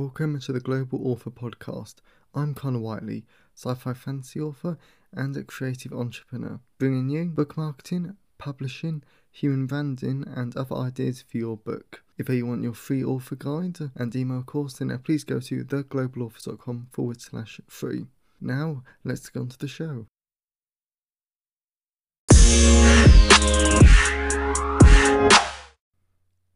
Welcome to the Global Author Podcast. I'm Connor Whiteley, sci fi fantasy author and a creative entrepreneur, bringing you book marketing, publishing, human branding, and other ideas for your book. If you want your free author guide and email course, then uh, please go to theglobalauthor.com forward slash free. Now, let's get on to the show.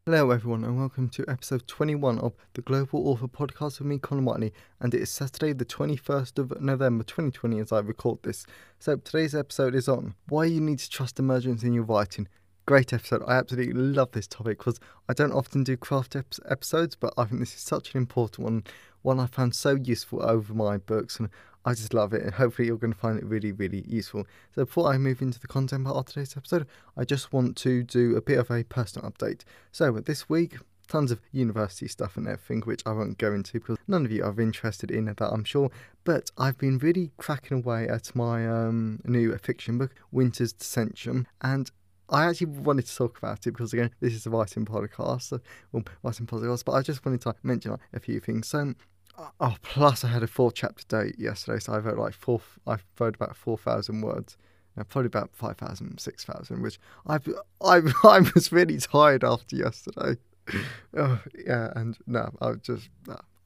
Hello, everyone, and welcome to episode 21 of the Global Author Podcast with me, Connor Whiteley. And it is Saturday, the 21st of November 2020, as I record this. So, today's episode is on why you need to trust emergence in your writing. Great episode. I absolutely love this topic because I don't often do craft ep- episodes, but I think this is such an important one, one I found so useful over my books, and I just love it, and hopefully you're going to find it really, really useful. So before I move into the content part of today's episode, I just want to do a bit of a personal update. So this week, tons of university stuff and everything, which I won't go into because none of you are interested in that, I'm sure. But I've been really cracking away at my um, new fiction book, Winter's Dissension, and I actually wanted to talk about it because again, this is a writing podcast, well, writing podcast, but I just wanted to mention like, a few things. So Oh, plus I had a four chapter date yesterday, so I wrote like four. I wrote about four thousand words. Yeah, probably about 5,000, 6,000, which I, I, I was really tired after yesterday. oh, yeah, and no, I was just,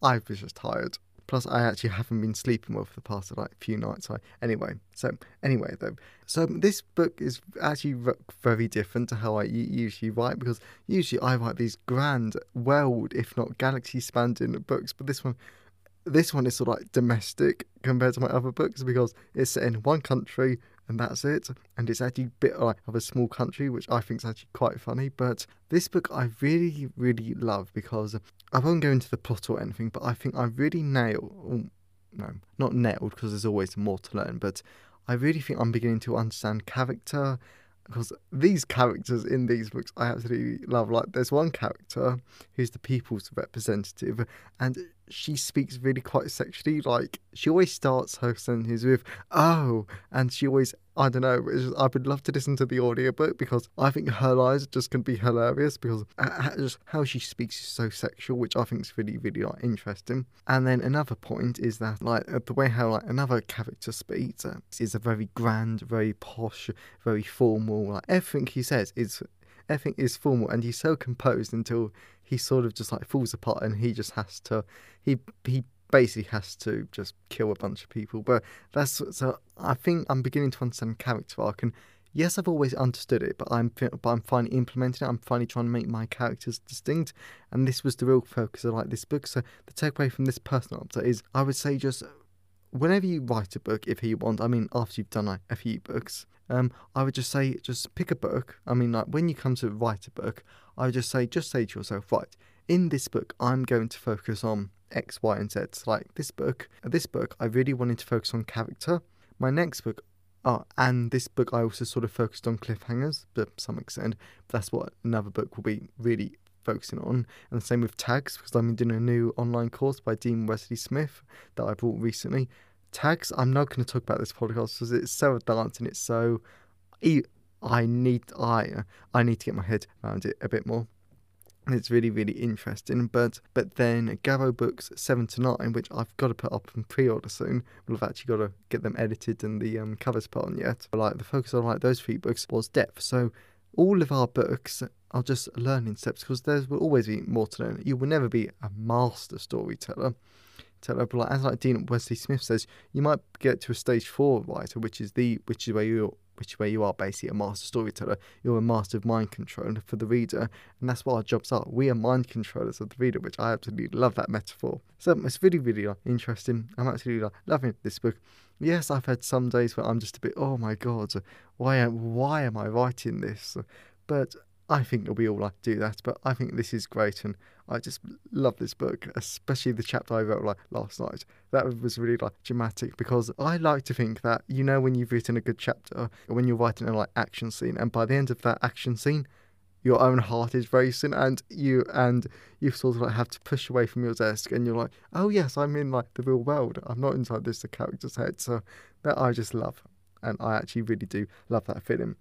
I was just tired. Plus, I actually haven't been sleeping well for the past like few nights. So anyway, so anyway though, so this book is actually very different to how I usually write because usually I write these grand world, if not galaxy spanning books, but this one this one is sort of like domestic compared to my other books because it's set in one country and that's it. And it's actually a bit like of a small country, which I think is actually quite funny. But this book I really, really love because I won't go into the plot or anything, but I think I really nail, oh, no, not nailed because there's always more to learn, but I really think I'm beginning to understand character because these characters in these books I absolutely love. Like, there's one character who's the people's representative, and she speaks really quite sexually. Like she always starts her sentences with "oh," and she always I don't know. Just, I would love to listen to the audiobook because I think her lines just can be hilarious because uh, uh, just how she speaks is so sexual, which I think is really really like interesting. And then another point is that like uh, the way how like another character speaks uh, is a very grand, very posh, very formal. Like everything he says is everything is formal and he's so composed until he sort of just like falls apart and he just has to he he basically has to just kill a bunch of people. But that's so i think i'm beginning to understand character arc and yes i've always understood it but i'm but i'm finally implementing it. I'm finally trying to make my characters distinct. And this was the real focus of like this book. So the takeaway from this personal answer is i would say just whenever you write a book if you want i mean after you've done like a few books um, I would just say, just pick a book. I mean, like when you come to write a book, I would just say, just say to yourself, right, in this book, I'm going to focus on X, Y, and Z. So like this book, this book, I really wanted to focus on character. My next book, oh, and this book, I also sort of focused on cliffhangers to some extent. that's what another book will be really focusing on. And the same with tags, because I'm doing a new online course by Dean Wesley Smith that I bought recently tags. I'm not going to talk about this podcast because it's so advanced and it's so. I need I I need to get my head around it a bit more. And it's really really interesting. But but then Garro books seven to nine, which I've got to put up and pre-order soon. Well, I've actually got to get them edited and the um, covers put on yet. But like the focus on like those three books was depth. So all of our books are just learning steps because there will always be more to learn. You will never be a master storyteller Teller, but like, as like Dean Wesley Smith says, you might get to a stage four writer, which is the which is where you which is where you are basically a master storyteller. You're a master of mind control for the reader, and that's what our jobs are. We are mind controllers of the reader, which I absolutely love that metaphor. So it's really, really like, interesting. I'm absolutely like, loving this book. Yes, I've had some days where I'm just a bit, oh my god, why am why am I writing this? But I think we all like to do that, but I think this is great, and I just love this book, especially the chapter I wrote like last night. That was really like dramatic because I like to think that you know when you've written a good chapter, when you're writing a like action scene, and by the end of that action scene, your own heart is racing, and you and you sort of like have to push away from your desk, and you're like, oh yes, I'm in like the real world. I'm not inside this the character's head. So that I just love, and I actually really do love that feeling.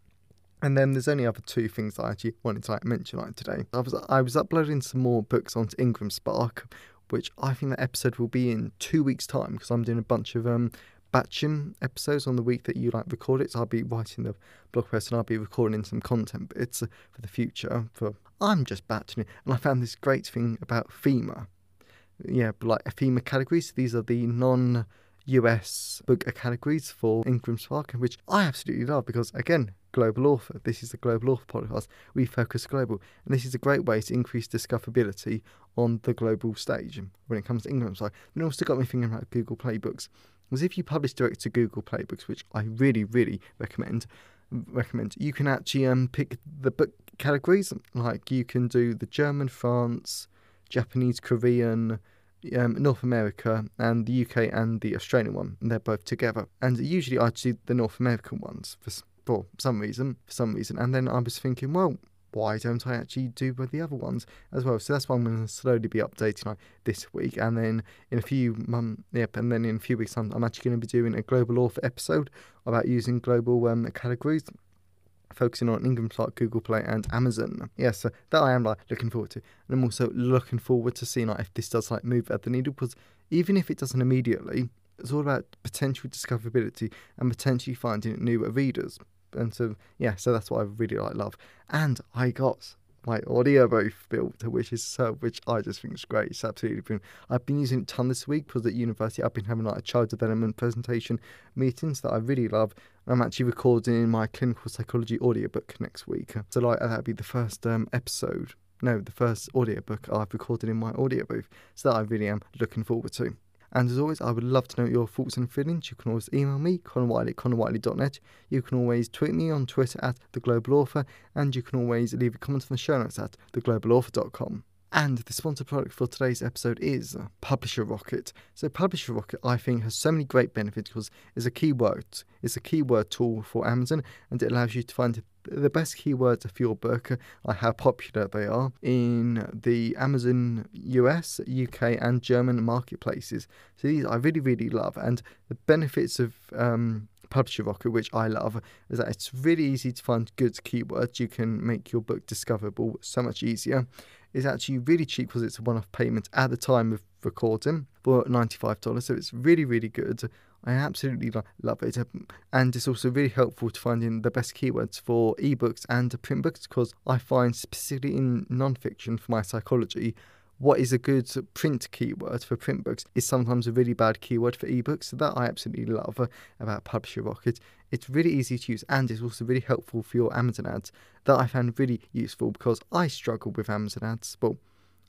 And then there's only other two things I actually wanted to like, mention like today. I was I was uploading some more books onto Ingram Spark, which I think that episode will be in two weeks' time because I'm doing a bunch of um, batching episodes on the week that you like record it. So I'll be writing the blog post and I'll be recording some content, but it's uh, for the future. For I'm just batching it, and I found this great thing about Thema. Yeah, like a Thema categories. These are the non. US book categories for Ingram Spark, which I absolutely love because, again, global author. This is the Global Author podcast. We focus global, and this is a great way to increase discoverability on the global stage when it comes to Ingram Spark. And also got me thinking about Google Playbooks was if you publish direct to Google Playbooks, which I really, really recommend, recommend you can actually um, pick the book categories. Like you can do the German, France, Japanese, Korean, um, North America, and the UK and the Australian one. And they're both together. And usually I do the North American ones for for some reason, for some reason. And then I was thinking, well, why don't I actually do with the other ones as well? So that's why I'm going to slowly be updating like this week, and then in a few months, yep, and then in a few weeks, I'm, I'm actually going to be doing a global author episode about using global um, categories. Focusing on Ingram Spark, Google Play, and Amazon. Yeah, so that I am like looking forward to, and I'm also looking forward to seeing like if this does like move at the needle. Because even if it doesn't immediately, it's all about potential discoverability and potentially finding new readers and so yeah, so that's what I really like love. And I got my audio booth built, which is so which I just think is great. It's absolutely brilliant. I've been using it a ton this week because at university I've been having like a child development presentation meetings that I really love. I'm actually recording in my clinical psychology audiobook next week. So like that'll be the first um, episode. No, the first audiobook I've recorded in my audio booth. So that I really am looking forward to. And as always, I would love to know your thoughts and feelings. You can always email me, connorwhiteley at connorwhiteley.net. You can always tweet me on Twitter at The Global Author, and you can always leave a comment on the show notes at theglobalauthor.com. And the sponsor product for today's episode is Publisher Rocket. So Publisher Rocket, I think, has so many great benefits because it's a keyword. It's a keyword tool for Amazon, and it allows you to find the best keywords for your book are how popular they are in the Amazon US, UK, and German marketplaces. So these I really, really love. And the benefits of um, Publisher Rocket, which I love, is that it's really easy to find good keywords. You can make your book discoverable so much easier. It's actually really cheap because it's a one off payment at the time of recording for $95. So it's really, really good. I absolutely love it. Um, and it's also really helpful to finding the best keywords for ebooks and print books because I find, specifically in non-fiction for my psychology, what is a good print keyword for print books is sometimes a really bad keyword for ebooks. So that I absolutely love uh, about Publisher Rocket. It's really easy to use and it's also really helpful for your Amazon ads that I found really useful because I struggle with Amazon ads. But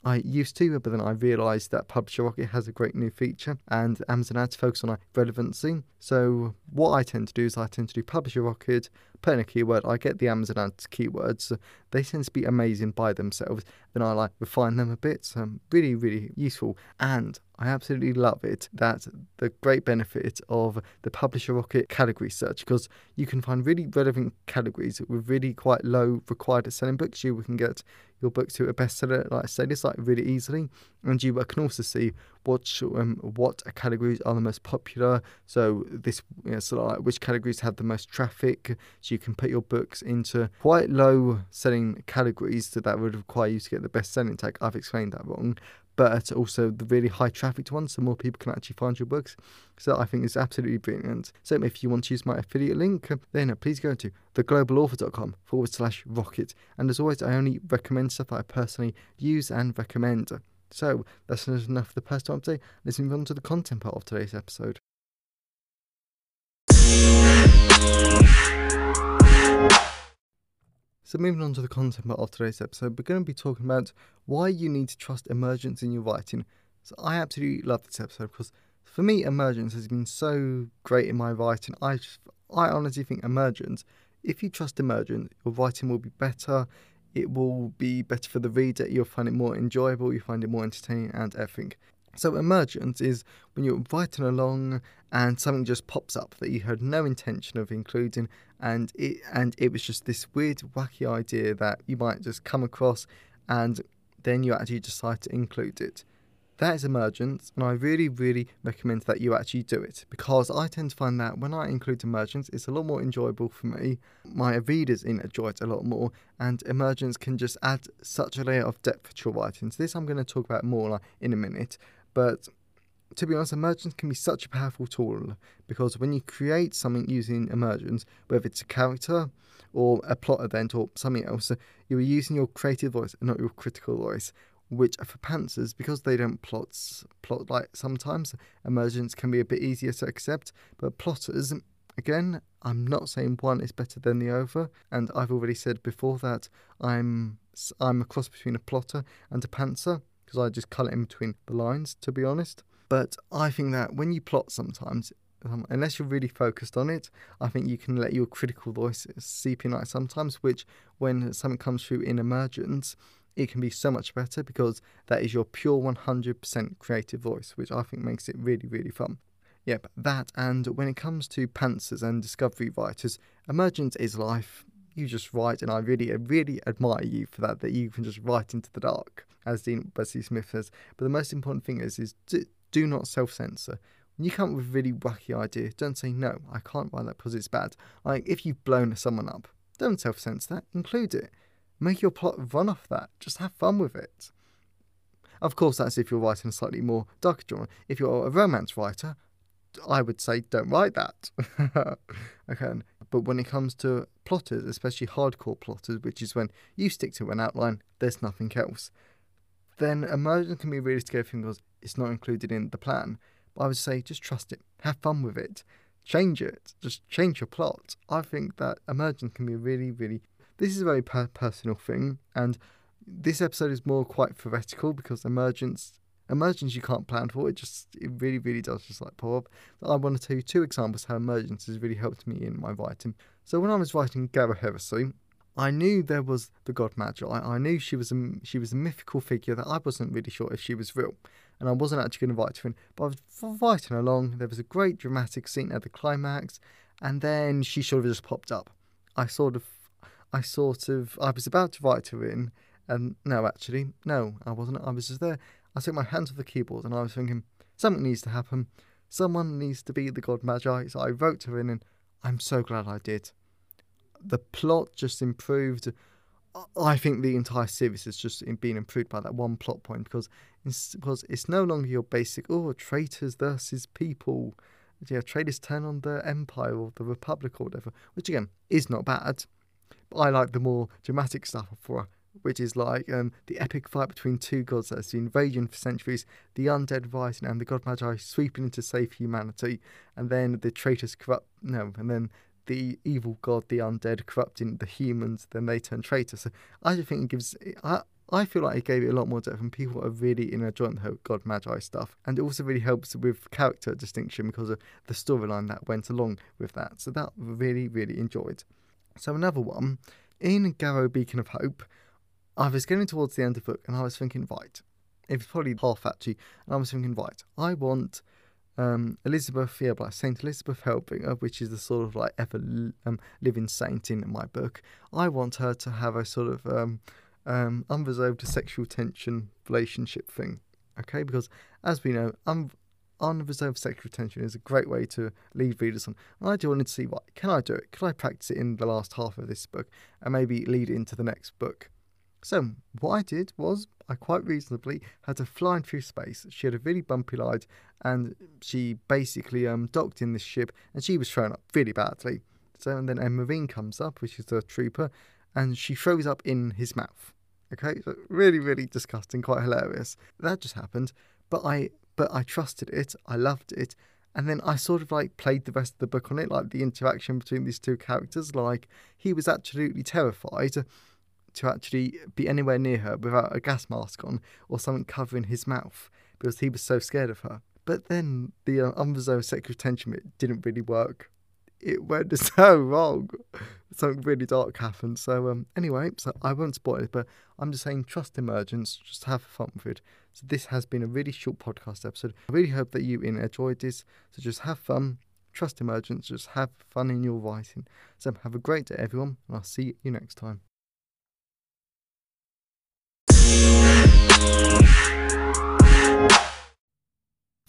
I used to, but then I realised that Publisher Rocket has a great new feature and Amazon ads focus on relevancy. So what I tend to do is I tend to do Publisher Rocket, put in a keyword, I get the Amazon ads keywords. They tend to be amazing by themselves. Then I like refine them a bit. So really, really useful. And I absolutely love it that the great benefit of the Publisher Rocket category search because you can find really relevant categories with really quite low required selling books. You can get your book to a bestseller, like I say, this like really easily, and you can also see what um, what categories are the most popular. So this, you know, so like which categories have the most traffic. So you can put your books into quite low selling categories so that would require you to get the best selling tag. I've explained that wrong, but also the really high trafficked ones, so more people can actually find your books. So I think it's absolutely brilliant. So if you want to use my affiliate link, then please go to theglobalauthor.com forward slash rocket. And as always, I only recommend stuff that I personally use and recommend. So that's enough for the personal update. Let's move on to the content part of today's episode. So, moving on to the content of today's episode, we're going to be talking about why you need to trust emergence in your writing. So, I absolutely love this episode because for me, emergence has been so great in my writing. I just, I honestly think emergence, if you trust emergence, your writing will be better. It will be better for the reader. You'll find it more enjoyable. You find it more entertaining and everything. So, emergence is when you're writing along and something just pops up that you had no intention of including, and it and it was just this weird, wacky idea that you might just come across, and then you actually decide to include it. That is emergence, and I really, really recommend that you actually do it because I tend to find that when I include emergence, it's a lot more enjoyable for me. My readers enjoy it a lot more, and emergence can just add such a layer of depth to your writing. So, this I'm going to talk about more in a minute. But to be honest, emergence can be such a powerful tool because when you create something using emergence, whether it's a character or a plot event or something else, you're using your creative voice and not your critical voice. Which for pantsers, because they don't plot plot like sometimes, emergence can be a bit easier to accept. But plotters, again, I'm not saying one is better than the other, and I've already said before that I'm I'm a cross between a plotter and a pantser because I just cut it in between the lines, to be honest. But I think that when you plot sometimes, um, unless you're really focused on it, I think you can let your critical voice seep in like sometimes, which when something comes through in emergence, it can be so much better because that is your pure 100% creative voice, which I think makes it really, really fun. Yep, that and when it comes to pantsers and discovery writers, emergence is life. You just write, and I really, really admire you for that. That you can just write into the dark, as Dean Wesley Smith says. But the most important thing is, is do not self censor. When you come up with a really wacky idea, don't say, no, I can't write that because it's bad. Like, if you've blown someone up, don't self censor that, include it. Make your plot run off that. Just have fun with it. Of course, that's if you're writing a slightly more darker genre. If you're a romance writer, I would say don't write that. okay, but when it comes to plotters, especially hardcore plotters, which is when you stick to an outline, there's nothing else, then emergence can be really scary because it's not included in the plan. But I would say just trust it, have fun with it, change it, just change your plot. I think that emergence can be really, really. This is a very per- personal thing, and this episode is more quite theoretical because emergence emergence you can't plan for. It just it really, really does just like pop up. But I want to tell you two examples how emergence has really helped me in my writing. So when I was writing Garro Heresy, I knew there was the god Magi. I knew she was a she was a mythical figure that I wasn't really sure if she was real, and I wasn't actually going to write her in. But I was writing along. There was a great dramatic scene at the climax, and then she sort of just popped up. I sort of, I sort of, I was about to write her in, and no, actually, no, I wasn't. I was just there. I took my hands off the keyboard, and I was thinking something needs to happen. Someone needs to be the god Magi. So I wrote her in, and I'm so glad I did the plot just improved. I think the entire series has just been improved by that one plot point because it's, because it's no longer your basic oh traitors versus people, yeah traitors turn on the empire or the republic or whatever, which again is not bad. But I like the more dramatic stuff for which is like um, the epic fight between two gods that's been raging for centuries, the undead rising and the god magi sweeping in to save humanity, and then the traitors corrupt no, and then the evil god, the undead, corrupting the humans, then they turn traitors. So I just think it gives. I, I feel like it gave it a lot more depth, and people are really in a joint God Magi stuff. And it also really helps with character distinction because of the storyline that went along with that. So that really, really enjoyed. So another one in Garro Beacon of Hope, I was getting towards the end of the book, and I was thinking, right, it was probably half actually, and I was thinking, right, I want um, Elizabeth, by Saint Elizabeth Helpinger, which is the sort of like ever um, living saint in my book. I want her to have a sort of um, um, unresolved sexual tension relationship thing, okay? Because as we know, un- unresolved sexual tension is a great way to lead readers on. And I do want to see what can I do it? Can I practice it in the last half of this book and maybe lead into the next book? So, what I did was, I quite reasonably had to fly through space. She had a really bumpy ride, and she basically um, docked in this ship, and she was thrown up really badly. So, and then a marine comes up, which is a trooper, and she throws up in his mouth. Okay, so really, really disgusting, quite hilarious. That just happened, but I, but I trusted it. I loved it, and then I sort of like played the rest of the book on it, like the interaction between these two characters. Like he was absolutely terrified to actually be anywhere near her without a gas mask on or something covering his mouth because he was so scared of her. But then the uh, unresolved sexual tension bit didn't really work. It went so wrong. Something really dark happened. So um, anyway, so I won't spoil it, but I'm just saying trust emergence. Just have fun with it. So this has been a really short podcast episode. I really hope that you enjoyed this. So just have fun. Trust emergence. Just have fun in your writing. So have a great day, everyone, and I'll see you next time.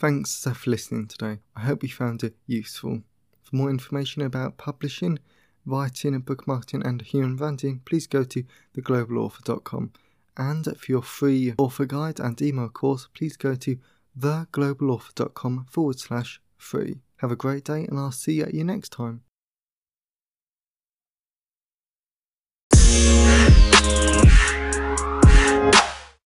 Thanks for listening today. I hope you found it useful. For more information about publishing, writing, book marketing, and human branding, please go to theglobalauthor.com. And for your free author guide and email course, please go to theglobalauthor.com forward slash free. Have a great day, and I'll see you at you next time.